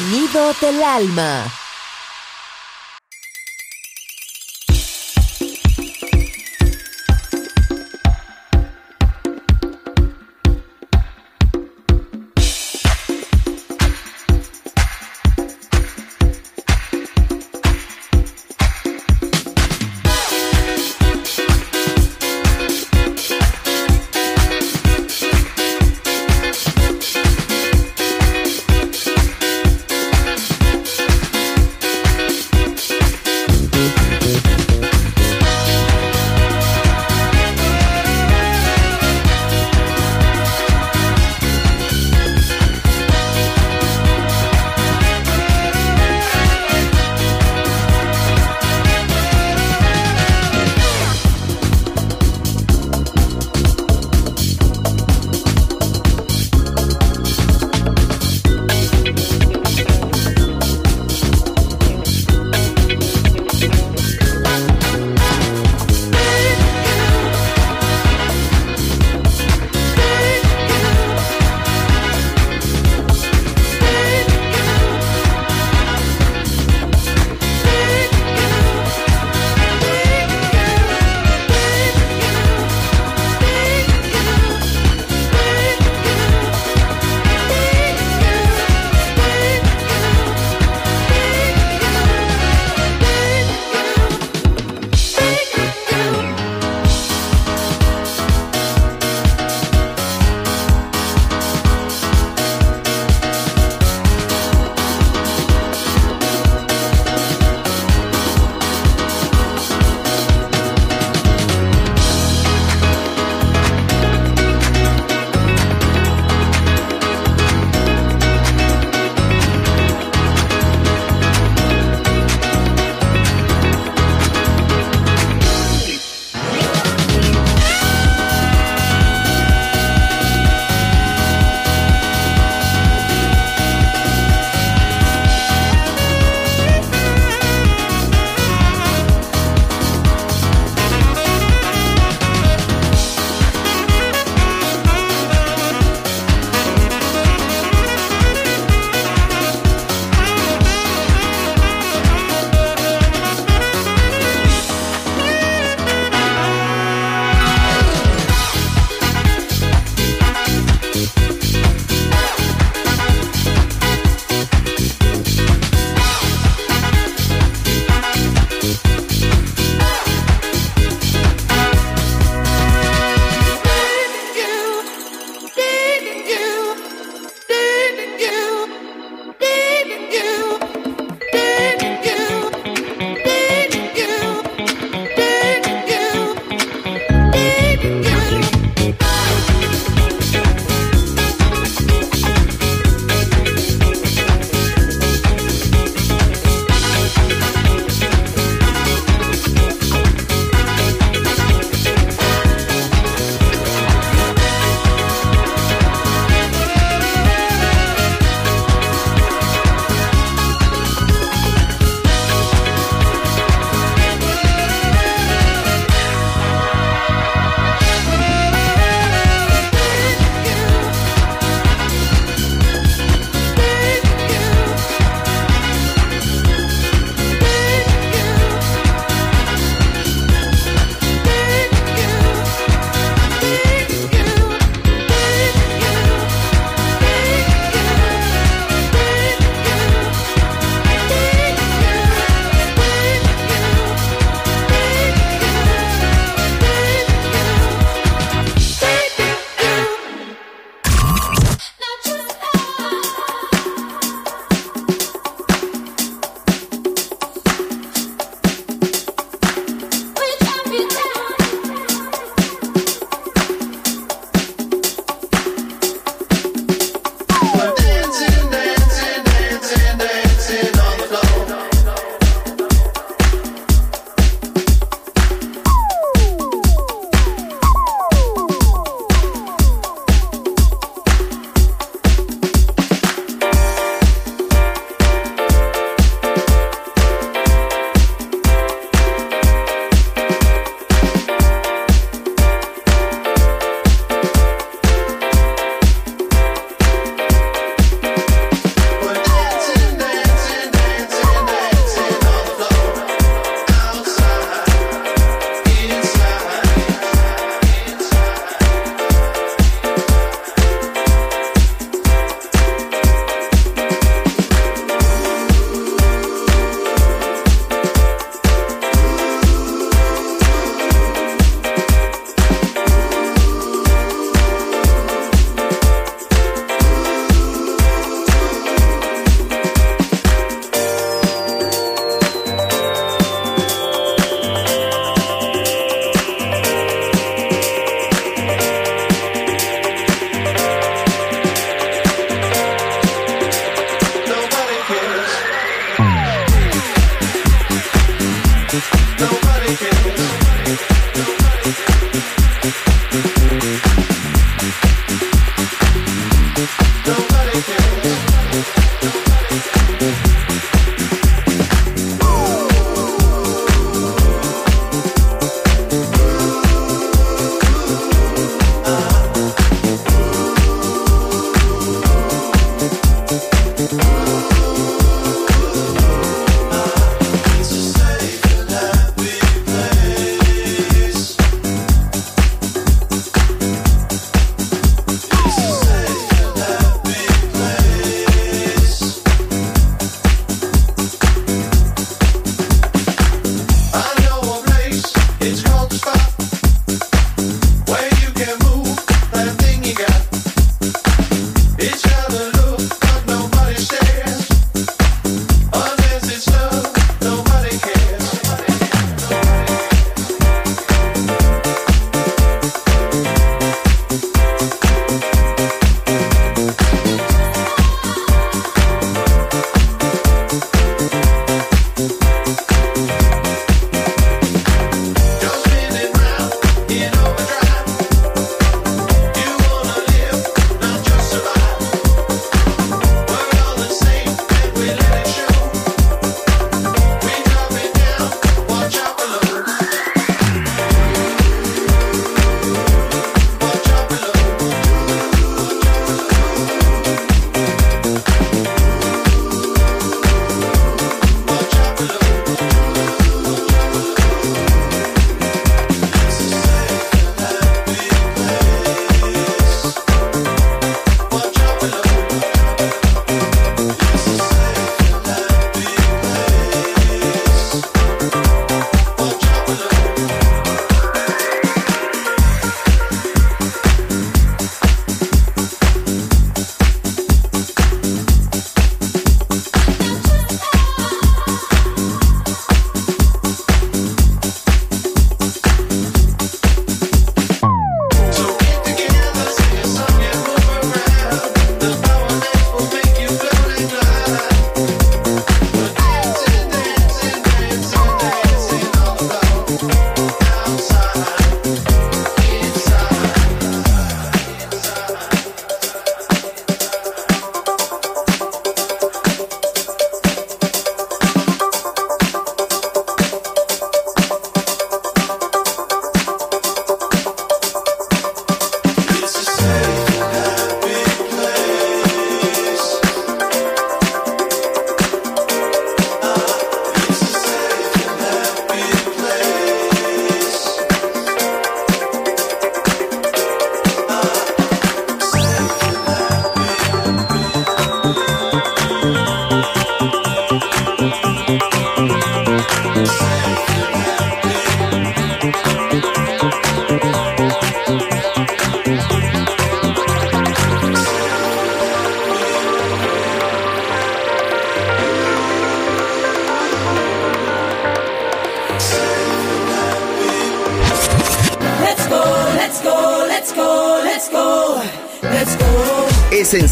Del alma.